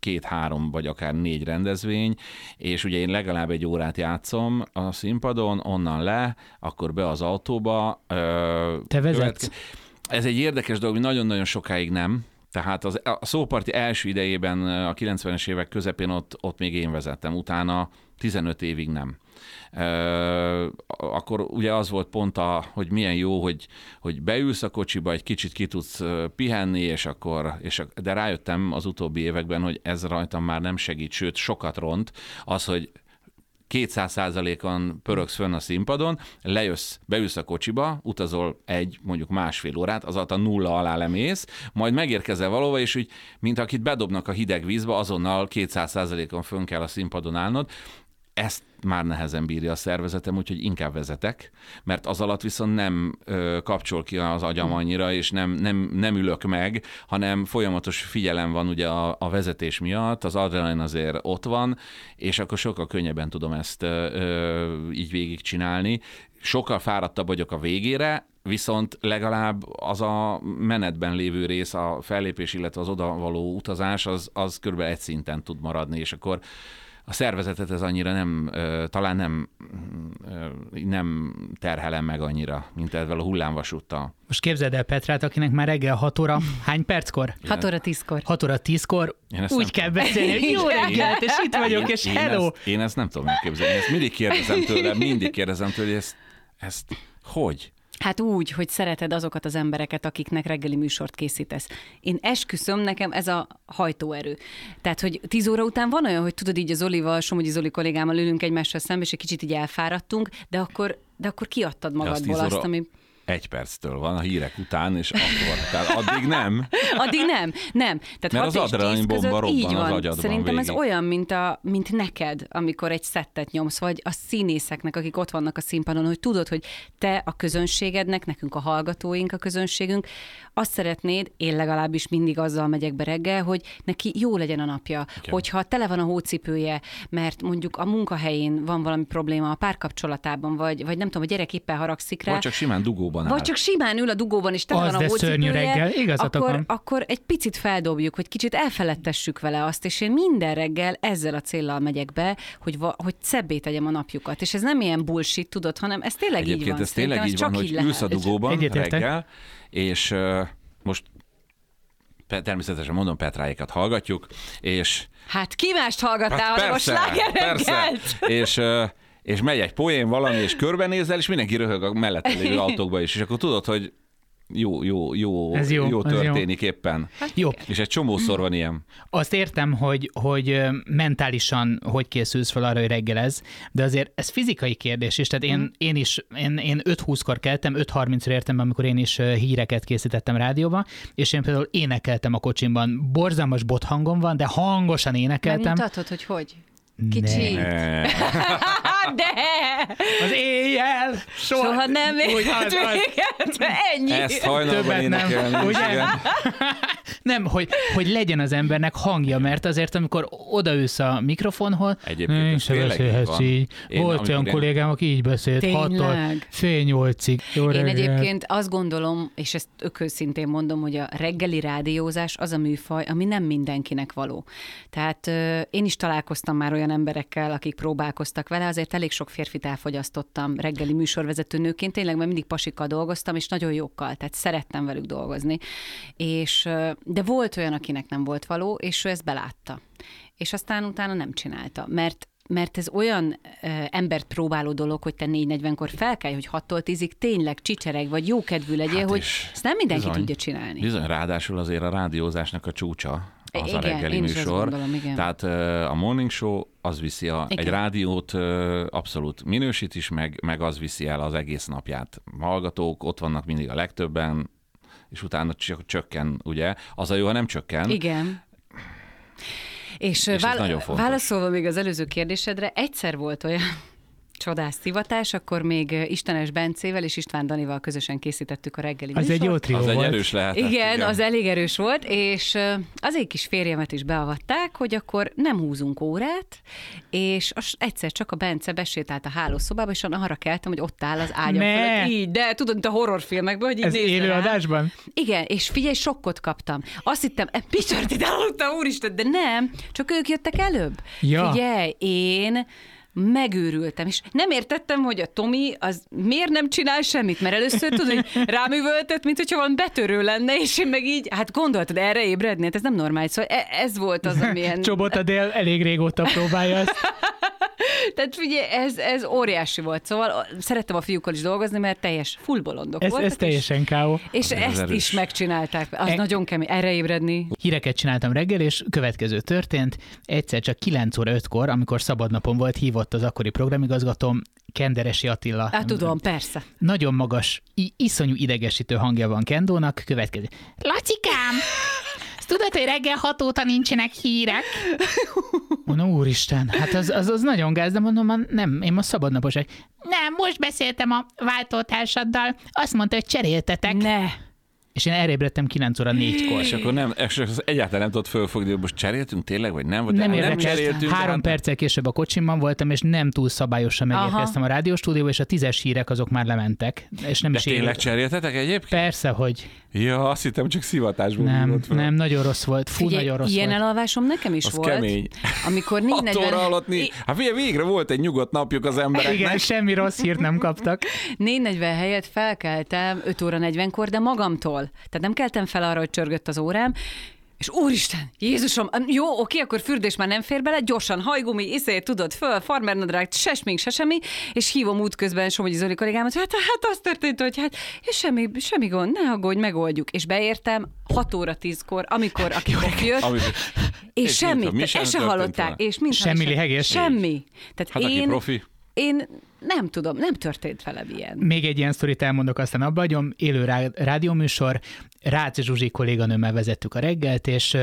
két-három vagy akár négy rendezvény, és ugye én legalább egy órát játszom a színpadon, onnan le, akkor be az autóba. Te vezetsz? követke- Ez egy érdekes dolog, hogy nagyon-nagyon sokáig nem, tehát az, a szóparti első idejében, a 90-es évek közepén ott, ott még én vezettem, utána 15 évig nem. Akkor ugye az volt pont, a, hogy milyen jó, hogy, hogy beülsz a kocsiba, egy kicsit ki tudsz pihenni, és akkor, és de rájöttem az utóbbi években, hogy ez rajtam már nem segít, sőt, sokat ront az, hogy 200 százalékon pörögsz fönn a színpadon, lejössz, beülsz a kocsiba, utazol egy, mondjuk másfél órát, a nulla alá lemész, majd megérkezel valahova, és úgy, mint akit bedobnak a hideg vízbe, azonnal 200 százalékon fönn kell a színpadon állnod. Ezt már nehezen bírja a szervezetem, úgyhogy inkább vezetek, mert az alatt viszont nem ö, kapcsol ki az agyam annyira, és nem, nem, nem ülök meg, hanem folyamatos figyelem van ugye a, a vezetés miatt, az adrenalin azért ott van, és akkor sokkal könnyebben tudom ezt ö, ö, így végigcsinálni. Sokkal fáradtabb vagyok a végére, viszont legalább az a menetben lévő rész, a fellépés, illetve az oda való utazás, az, az kb. egy szinten tud maradni, és akkor a szervezetet ez annyira nem, talán nem, nem terhelem meg annyira, mint ezzel a hullámvasúttal. Most képzeld el Petrát, akinek már reggel 6 óra, hány perckor? 6 óra 10-kor. 6 óra 10-kor, Én ezt úgy kell beszélni, hogy jó reggelt, és itt vagyok, Én- és én hello! Ezt, én ezt nem tudom elképzelni. Ezt mindig kérdezem tőle, mindig kérdezem tőle, hogy ezt, ezt hogy? Hát úgy, hogy szereted azokat az embereket, akiknek reggeli műsort készítesz. Én esküszöm, nekem ez a hajtóerő. Tehát, hogy tíz óra után van olyan, hogy tudod így az Olival, Somogyi Zoli kollégámmal ülünk egymással szembe, és egy kicsit így elfáradtunk, de akkor, de akkor kiadtad magadból azt, óra- ami... egy perctől van a hírek után, és akkor, tehát addig nem. Addig nem, nem. Tehát Mert az adrenalin bomba között így robban az van. agyadban Szerintem ez végig. olyan, mint, a, mint neked, amikor egy szettet nyomsz, vagy a színészeknek, akik ott vannak a színpadon, hogy tudod, hogy te a közönségednek, nekünk a hallgatóink, a közönségünk, azt szeretnéd, én legalábbis mindig azzal megyek be reggel, hogy neki jó legyen a napja, Igen. hogyha tele van a hócipője, mert mondjuk a munkahelyén van valami probléma, a párkapcsolatában, vagy, vagy nem tudom, a gyerek éppen haragszik rá, Vagy csak simán dugóban áll. vagy csak simán ül a dugóban, és tele van a de szörnyű hócipője, reggel, igazatok akkor, van. akkor egy picit feldobjuk, hogy kicsit elfeledtessük vele azt, és én minden reggel ezzel a céllal megyek be, hogy, va, hogy szebbé tegyem a napjukat. És ez nem ilyen bullshit, tudod, hanem ez tényleg így Egyébként van. ez tényleg így van, csak hogy ülsz a dugóban reggel, és uh, most természetesen mondom, Petráékat hallgatjuk, és Hát ki mást hallgattál, hanem a persze, sláger persze. És, ö, és megy egy poén valami, és körbenézel, és mindenki röhög a mellette lévő autókba is, és akkor tudod, hogy jó, jó, jó, Ez jó, jó ez jó. történik éppen. Jó, És egy csomószor van ilyen. azt értem, hogy, hogy mentálisan hogy készülsz fel arra, hogy reggelez, de azért ez fizikai kérdés is. Tehát én, én is, én, én 5-20-kor keltem, 5-30-ra értem, amikor én is híreket készítettem rádióba, és én például énekeltem a kocsimban. Borzalmas bothangom van, de hangosan énekeltem. Megmutatod, hogy hogy? Kicsi. Eh, De! Az éjjel soha, Soha nem ért az, az, véget. Ennyi. Ezt hajnalban nem, énekelni. ugye? Nem, hogy, hogy legyen az embernek hangja, mert azért, amikor odaülsz a mikrofonhoz, Egyébként "Én ez se beszélhetsz van. így. Én, Volt olyan én- kollégám, aki így beszélt, hattól fél nyolcig. Jó Én reggelt. egyébként azt gondolom, és ezt ökőszintén mondom, hogy a reggeli rádiózás az a műfaj, ami nem mindenkinek való. Tehát ö, én is találkoztam már olyan emberekkel, akik próbálkoztak vele, azért elég sok férfit elfogyasztottam reggeli műsorvezető nőként, tényleg mert mindig pasikkal dolgoztam, és nagyon jókkal, tehát szerettem velük dolgozni. És, de volt olyan, akinek nem volt való, és ő ezt belátta. És aztán utána nem csinálta, mert mert ez olyan ö, embert próbáló dolog, hogy te 4.40-kor felkelj, hogy 6-tól 10-ig tényleg csicsereg, vagy jókedvű legyél, Hát hogy ezt nem mindenki bizony. tudja csinálni. Bizony, ráadásul azért a rádiózásnak a csúcsa az Igen, a reggeli én műsor. gondolom, igen. Tehát a morning show az viszi a, Igen. egy rádiót abszolút minősít is, meg, meg az viszi el az egész napját. Hallgatók ott vannak mindig a legtöbben, és utána csak csökken, ugye? Az a jó, ha nem csökken. Igen. És, ez vál- nagyon fontos. válaszolva még az előző kérdésedre, egyszer volt olyan csodás szivatás, akkor még Istenes Bencével és István Danival közösen készítettük a reggeli Az egy műsort. jó trió Az egy erős lehet. Igen, az elég erős volt, és az egy kis férjemet is beavatták, hogy akkor nem húzunk órát, és az egyszer csak a Bence besétált a hálószobába, és arra keltem, hogy ott áll az ágyam Ne! fölött, így, de tudod, mint a horrorfilmekben, hogy így Ez nézve rám. élőadásban? Igen, és figyelj, sokkot kaptam. Azt hittem, e, mi történt, elaludtam, úristen, de nem, csak ők jöttek előbb. Ja. Figyelj, én megőrültem, és nem értettem, hogy a Tomi az miért nem csinál semmit, mert először tudod, hogy rám üvöltött, mint hogyha van betörő lenne, és én meg így, hát gondoltad erre ébredni, hát ez nem normális, szóval e- ez volt az, amilyen... Csobota Dél elég régóta próbálja ezt. Tehát figyelj, ez, ez óriási volt, szóval szerettem a fiúkkal is dolgozni, mert teljes full bolondok Ez, voltak. ez teljesen káó. És, Ez ezt erős. is megcsinálták. Az E- nagyon kemény, erre ébredni. Híreket csináltam reggel, és következő történt. Egyszer csak 9 óra 5-kor, amikor szabadnapon volt, hívott az akkori programigazgatóm, Kenderesi Attila. Hát tudom, persze. Nagyon magas, iszonyú idegesítő hangja van Kendónak. Következő. Lacikám! Tudod, hogy reggel hat óta nincsenek hírek? Mondom, úristen, hát az, az, az nagyon gáz, de mondom, "Ma nem, én most szabadnapos vagyok. Nem, most beszéltem a váltótársaddal, azt mondta, hogy cseréltetek. Ne. És én erre ébredtem 9 óra 4-kor. És akkor nem, és egyáltalán nem tudott fölfogni, hogy most cseréltünk tényleg, vagy nem? Vagy Nem nem cseréltünk. Három hát- perccel később a kocsimban voltam, és nem túl szabályosan megérkeztem a rádióstúdióba, és a tízes hírek azok már lementek. És nem De is tényleg élő. cseréltetek egyébként? Persze, hogy Ja, azt hittem, csak szivatásból nem, nem, nagyon rossz volt. Fú, Figyelj, nagyon rossz ilyen volt. elalvásom nekem is Az volt. kemény. Amikor 6 óra 4.40 alatt né... Hát figyelj, végre volt egy nyugodt napjuk az embereknek. Igen, semmi rossz hírt nem kaptak. 4.40 helyett felkeltem 5 óra 40-kor, de magamtól. Tehát nem keltem fel arra, hogy csörgött az órám, és úristen, Jézusom, jó, oké, akkor fürdés már nem fér bele, gyorsan hajgumi, iszé, tudod, föl, farmernadrág, se smink, se semmi, és hívom útközben Somogyi Zoli kollégámat, hogy hát, hát az történt, hogy hát, és semmi, semmi gond, ne aggódj, megoldjuk. És beértem 6 óra 10-kor, amikor a kikok jött, és, és semmi, mintha mi sem ezt se hallották, volna. és mintha Semmi se- lihegés? Semmi. Tehát Hát aki én, profi. Én nem tudom, nem történt velem ilyen. Még egy ilyen sztorit elmondok, aztán abba hagyom. Élő rá, rádióműsor, Rácz Zsuzsi kolléganőmmel vezettük a reggelt, és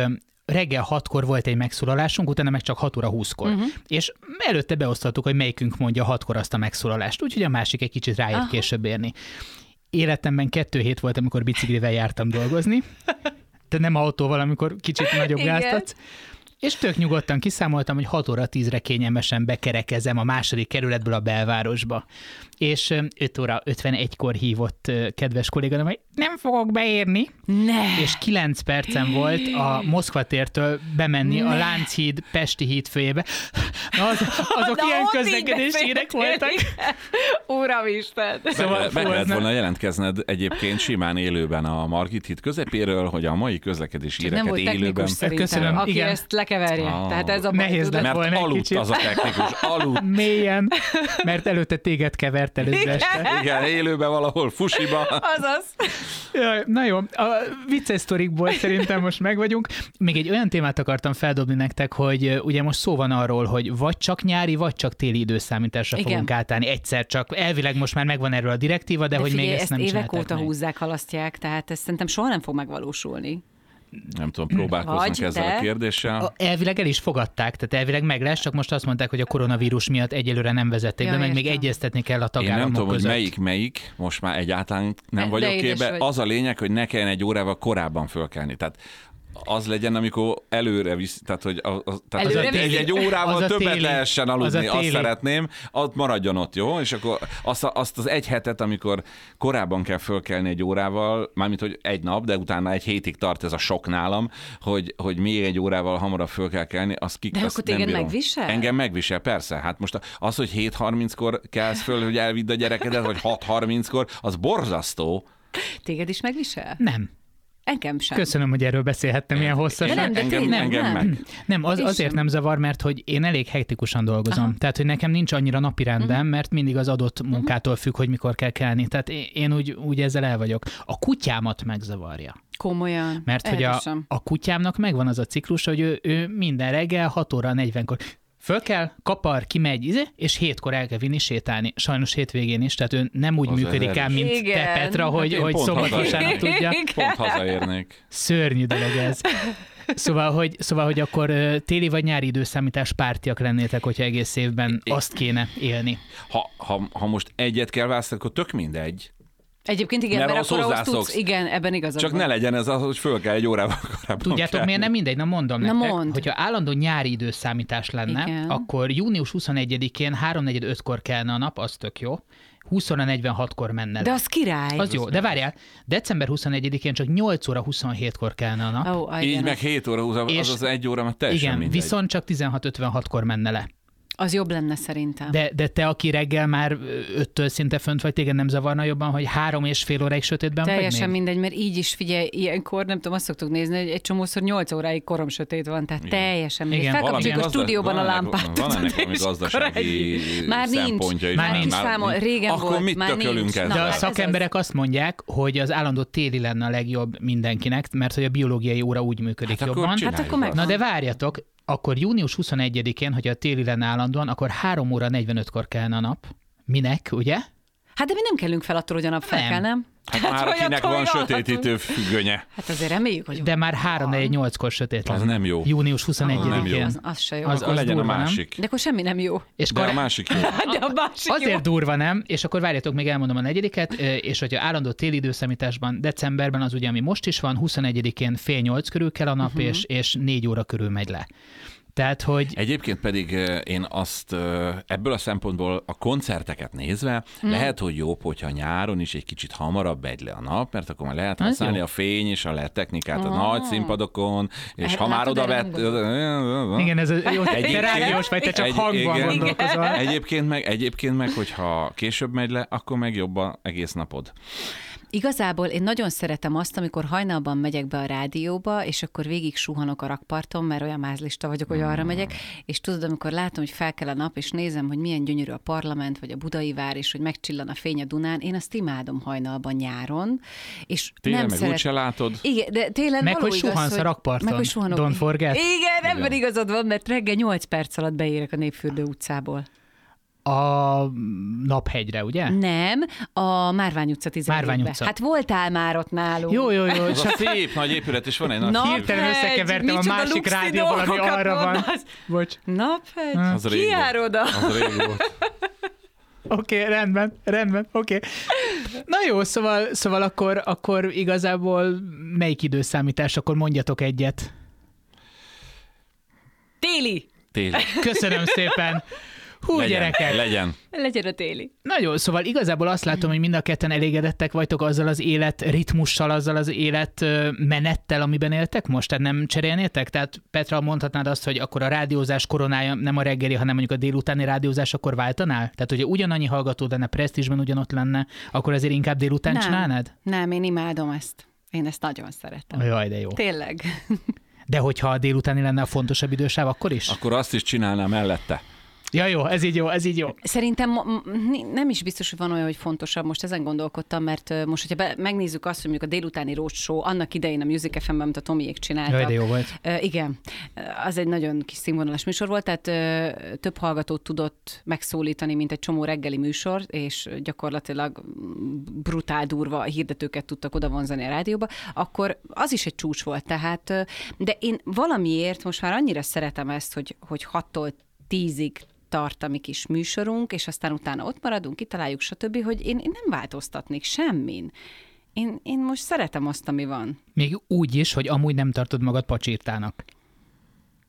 reggel hatkor volt egy megszólalásunk, utána meg csak 6 óra 20-kor. Uh-huh. És előtte beosztottuk, hogy melyikünk mondja hatkor azt a megszólalást, úgyhogy a másik egy kicsit ráért Aha. később érni. Életemben kettő hét volt, amikor biciklivel jártam dolgozni, de nem autóval, amikor kicsit nagyobb gáztatsz. És tök nyugodtan kiszámoltam, hogy 6 óra 10-re kényelmesen bekerekezem a második kerületből a belvárosba. És ö, 5 óra 51-kor hívott kedves kolléganőm, hogy nem fogok beérni, Ne! és 9 percem volt a Moszkva tértől bemenni a Lánchíd Pesti híd főjébe. Az, azok Na, ilyen közlekedési hírek voltak. Uramisten! Szóval Szóval lehet ez nem- volna jelentkezned egyébként simán élőben a Margit híd közepéről, hogy a mai közlekedési Nem híreket élőben. szerintem, Köszönöm, aki igen. ezt lekeverje. Ah. Tehát ez a baj, Nehéz lett Mert volna egy aludt kicsit. az a technikus, aludt. Mélyen, mert előtte téged kevert előző este. Igen, élőben valahol fusiba. Azaz. Jaj, na jó, a vicces sztorikból szerintem most meg vagyunk. Még egy olyan témát akartam feldobni nektek, hogy ugye most szó van arról, hogy vagy csak nyári, vagy csak téli időszámításra Igen. fogunk átállni egyszer csak. Elvileg most már megvan erről a direktíva, de, De hogy figyelj, még ezt ezt nem évek óta meg. húzzák, halasztják, tehát ez szerintem soha nem fog megvalósulni. Nem tudom, próbálkoznak Vagy ezzel te. a kérdéssel. Elvileg el is fogadták, tehát elvileg meg lesz, csak most azt mondták, hogy a koronavírus miatt egyelőre nem vezették Ja, be, meg még értem. egyeztetni kell a Én tagállamok nem tudom, hogy között. melyik melyik, most már egyáltalán nem De vagyok képbe. vagy. Az a lényeg, hogy ne kelljen egy órával korábban fölkelni. Tehát az legyen, amikor előre visz, tehát hogy a, a, tehát Előre az egy, egy órával Az a többet téli. lehessen Az aludni, azt téli. szeretném, ott maradjon ott, jó? És akkor azt, azt az egy hetet, amikor korábban kell fölkelni egy órával, mármint, hogy egy nap, de utána egy hétig tart ez a sok nálam, hogy, hogy még egy órával hamarabb föl kell kelni, az ki, De azt akkor téged bírom. megvisel? Engem megvisel, persze. Hát most az, hogy 7.30-kor kelsz föl, hogy elvidd a gyerekedet, vagy 6.30-kor, az borzasztó. Téged is megvisel? Nem. Engem sem. Köszönöm, hogy erről beszélhettem ilyen hosszasan. De nem, de engem, tényleg engem nem. meg. Nem, az, azért nem zavar, mert hogy én elég hektikusan dolgozom. Aha. Tehát, hogy nekem nincs annyira napi rendem, Mhm. uh-huh. mert mindig az adott munkától függ, hogy mikor kell kelni. Tehát én, úgy, úgy ezzel el vagyok. A kutyámat megzavarja. Komolyan. Mert hogy a, a kutyámnak megvan az a ciklus, hogy ő, ő minden reggel 6 óra 40-kor föl kell, kapar, kimegy, izé, és hétkor el kell vinni sétálni. Sajnos hétvégén is, tehát ő nem úgy Az működik el, mint te, Igen. Petra, hogy, én hogy pont szombat tudja. Pont hazaérnék. Szörnyű dolog ez. Szóval, hogy, szóval, hogy akkor téli vagy nyári időszámítás pártiak lennétek, hogyha egész évben I- azt kéne élni. Ha, ha, ha most egyet kell választani, akkor tök mindegy. Egyébként igen, Mert mert, akkor ahhoz tudsz, igen, ebben igazad Csak van. ne legyen ez az, hogy föl kell egy órával korábban Tudjátok, kelni. miért nem mindegy? Na mondom Na nektek, mondd. hogyha állandó nyári időszámítás lenne, Igen. akkor június 21-én 3.45-kor kelne a nap, az tök jó. 20 óra 46-kor menne De le. az király. Az jó, de várjál, december 21-én csak 8 óra 27-kor kelne a nap. Ó, Így meg az, 7 óra húzva, És- az az egy óra, mert teljesen Igen, mindegy. viszont csak 16.56-kor menne le. Az jobb lenne szerintem. De, de te, aki reggel már öttől szinte fönt vagy, téged nem zavarna jobban, hogy három és fél óráig sötétben Teljesen vagy még? mindegy, mert így is figyelj, ilyenkor nem tudom, azt szoktuk nézni, hogy egy csomószor 8 óráig korom sötét van, tehát Igen. teljesen mindegy. Felkapcsoljuk a stúdióban a van lámpát. Van ennek valami gazdasági Már nincs, már nincs számol, régen Akkor volt, mit már tökölünk nincs. ezzel? De a ez szakemberek azt mondják, hogy az állandó téli lenne a legjobb mindenkinek, mert hogy a biológiai óra úgy működik Hát jobban. Hát akkor meg- Na de várjatok, akkor június 21-én, hogy a téli lenne állandóan, akkor 3 óra 45-kor kellene a nap. Minek, ugye? Hát de mi nem kellünk fel attól, hogy a nap fel Nem. kell, nem? Hát már hogy akinek van sötétítő függönye, Hát azért reméljük, hogy De már 3-4-8-kor sötét az lenne. nem jó. Június Az nem jó. 21-én. az, az se jó. Az- Akkor legyen a durva, nem? másik. De akkor semmi nem jó. És De akkor a másik jó. De a másik Azért jó. durva nem, és akkor várjatok, még elmondom a negyediket, és hogyha állandó téli időszámításban decemberben az ugye, ami most is van, 21-én fél nyolc körül kell a nap, uh-huh. és, és négy óra körül megy le. Tehát, hogy Egyébként pedig én azt ebből a szempontból a koncerteket nézve hmm. lehet, hogy jobb, hogyha nyáron is egy kicsit hamarabb megy le a nap, mert akkor már lehet használni a fény és a lehet technikát a nagy színpadokon, és Erre ha már oda vett... igen, ez Egyébként- rádiós vagy, te csak Egy- hangban gondolkozol. Egyébként meg, egyébként meg, hogyha később megy le, akkor meg jobb a egész napod. Igazából én nagyon szeretem azt, amikor hajnalban megyek be a rádióba, és akkor végig suhanok a rakparton, mert olyan mázlista vagyok, hogy arra megyek, és tudod, amikor látom, hogy fel kell a nap, és nézem, hogy milyen gyönyörű a parlament, vagy a budai vár, és hogy megcsillan a fény a Dunán, én azt imádom hajnalban nyáron, és Télen nem meg szeret... úgyse látod. Igen, de télen Meg, hogy igaz, suhansz a rakparton. Meg, hogy suhanok. Don't forget. Igen, ebben igazad van, mert reggel 8 perc alatt beérek a Népfürdő utcából. A Naphegyre, ugye? Nem, a Márvány utca 17 Márvány utca. Hát voltál már ott nálunk. Jó, jó, jó. Az a Csak szép nagy épület, és van egy nagy Na, hír. hirtelen Naphegy, összekevertem a másik rádióval, ami arra van. Bocs. Naphegy? Az rég Ki jár oda? Az rég volt. Oké, okay, rendben, rendben, oké. Okay. Na jó, szóval, szóval akkor, akkor igazából melyik időszámítás, akkor mondjatok egyet. Téli. Téli. Köszönöm szépen. Hú, Legyen, gyerekek. Legyen. Legyen a téli. Na jó, szóval igazából azt látom, hogy mind a ketten elégedettek vagytok azzal az élet ritmussal, azzal az élet menettel, amiben éltek most? Tehát nem cserélnétek? Tehát Petra, mondhatnád azt, hogy akkor a rádiózás koronája nem a reggeli, hanem mondjuk a délutáni rádiózás, akkor váltanál? Tehát, hogyha ugyanannyi hallgató lenne, presztízsben ugyanott lenne, akkor azért inkább délután Nem. csinálnád? Nem, én imádom ezt. Én ezt nagyon szeretem. Jaj, de jó. Tényleg. De hogyha a délutáni lenne a fontosabb idősáv, akkor is? Akkor azt is csinálnám mellette. Ja, jó, ez így jó, ez így jó. Szerintem nem is biztos, hogy van olyan, hogy fontosabb. Most ezen gondolkodtam, mert most, hogyha be, megnézzük azt, hogy mondjuk a délutáni roadshow, annak idején a Music FM-ben, amit a Tomiék csináltak. Jaj, de jó volt. Igen, az egy nagyon kis színvonalas műsor volt, tehát több hallgatót tudott megszólítani, mint egy csomó reggeli műsor, és gyakorlatilag brutál durva hirdetőket tudtak oda vonzani a rádióba, akkor az is egy csúcs volt. Tehát, de én valamiért most már annyira szeretem ezt, hogy, hogy 6-tól 10-ig tart a mi kis műsorunk, és aztán utána ott maradunk, kitaláljuk, stb., hogy én, én nem változtatnék semmin. Én, én most szeretem azt, ami van. Még úgy is, hogy amúgy nem tartod magad pacsírtának.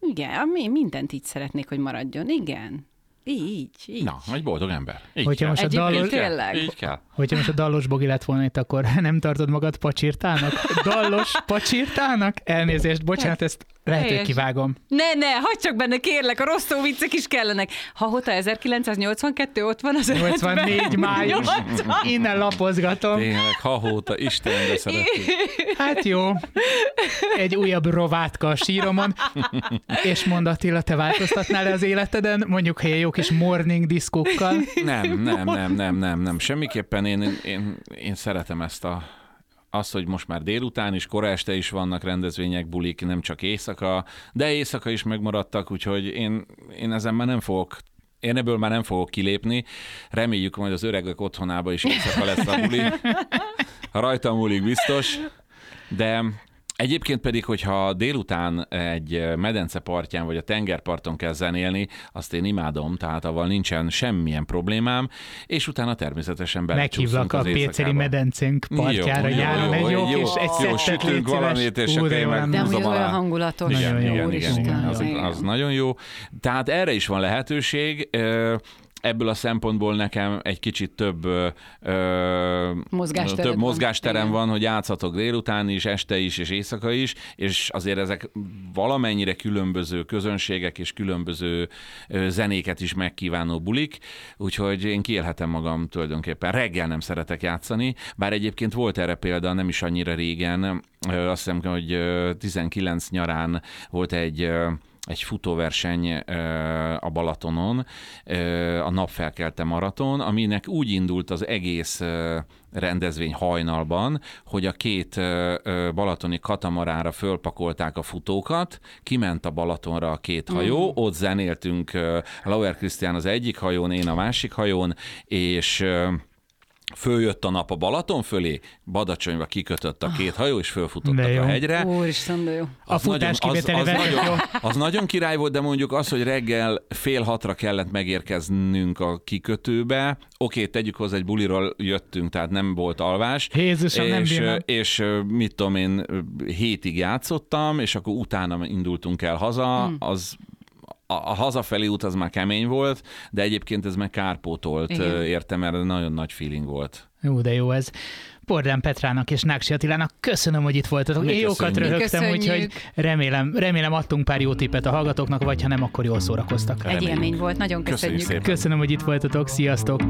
Igen, ami mindent így szeretnék, hogy maradjon. Igen. Így, így. Na, egy boldog ember. Így Hogyha kell. most a dallos, tényleg. Így kell. hogyha most a dallos bogi lett volna itt, akkor nem tartod magad pacsírtának? Dallos pacsírtának? Elnézést, bocsánat, ezt lehet, hogy kivágom. Ne, ne, hagyd csak benne, kérlek, a rossz szó viccek is kellenek. Ha Hota 1982 ott van az 84 május. 80. Innen lapozgatom. Tényleg, hahóta, Istenbe szeretjük. Hát jó, egy újabb rovátka a síromon, és mond Attila, te változtatnál le az életeden, mondjuk, ha jó kis morning diszkókkal. Nem, nem, nem, nem, nem, nem. Semmiképpen én, én, én szeretem ezt a az, hogy most már délután is, kora este is vannak rendezvények, bulik, nem csak éjszaka, de éjszaka is megmaradtak, úgyhogy én, én ezen már nem fogok én ebből már nem fogok kilépni. Reméljük, majd az öregek otthonába is éjszaka lesz a buli. Rajtam múlik biztos. De Egyébként pedig, hogyha délután egy medence partján vagy a tengerparton kell zenélni, azt én imádom, tehát avval nincsen semmilyen problémám, és utána természetesen Meghívlak a Péceli medencénk partjára Jó, nyáron, egy jó, jó, jó, szettet sütünk valamit, és akkor én jó meg lenne. De amúgy húzom olyan alá. hangulatos. Igen, Nagyon jó, igen, igen, Úristen, igen, az, igen. az nagyon jó. Tehát erre is van lehetőség. Ebből a szempontból nekem egy kicsit több, ö, ö, Mozgástered több van. mozgásterem Igen. van, hogy játszhatok délután is, este is és éjszaka is, és azért ezek valamennyire különböző közönségek és különböző zenéket is megkívánó bulik, úgyhogy én kiélhetem magam tulajdonképpen. Reggel nem szeretek játszani, bár egyébként volt erre példa nem is annyira régen, azt hiszem, hogy ö, 19 nyarán volt egy egy futóverseny a Balatonon, a Napfelkelte Maraton, aminek úgy indult az egész rendezvény hajnalban, hogy a két balatoni katamarára fölpakolták a futókat, kiment a Balatonra a két hajó, ott zenéltünk, Lauer Krisztián az egyik hajón, én a másik hajón, és Följött a nap a Balaton fölé, Badacsonyba kikötött a két hajó, és fölfutottak De jó. a hegyre. Úristen, de jó. A Az futás nagyon- az, az, nagyon, jó. az nagyon király volt, de mondjuk az, hogy reggel fél hatra kellett megérkeznünk a kikötőbe. Oké, tegyük hozzá, egy buliról jöttünk, tehát nem volt alvás. Jézusom, nem és, bírnám. és mit tudom én, hétig játszottam, és akkor utána indultunk el haza, Hmm. az a, a hazafelé út az már kemény volt, de egyébként ez meg kárpótolt Igen. értem, mert nagyon nagy feeling volt. Jó, de jó ez. Pordán Petrának és Náksi Attilának köszönöm, hogy itt voltatok. Mi Én jókat köszönjük. röhögtem, Köszönjük. úgyhogy remélem, remélem adtunk pár jó tippet a hallgatóknak, vagy ha nem, akkor jól szórakoztak. Egy Reméljük. élmény volt, nagyon Köszönjük köszönjük. szépen. Köszönöm, hogy itt voltatok. Sziasztok!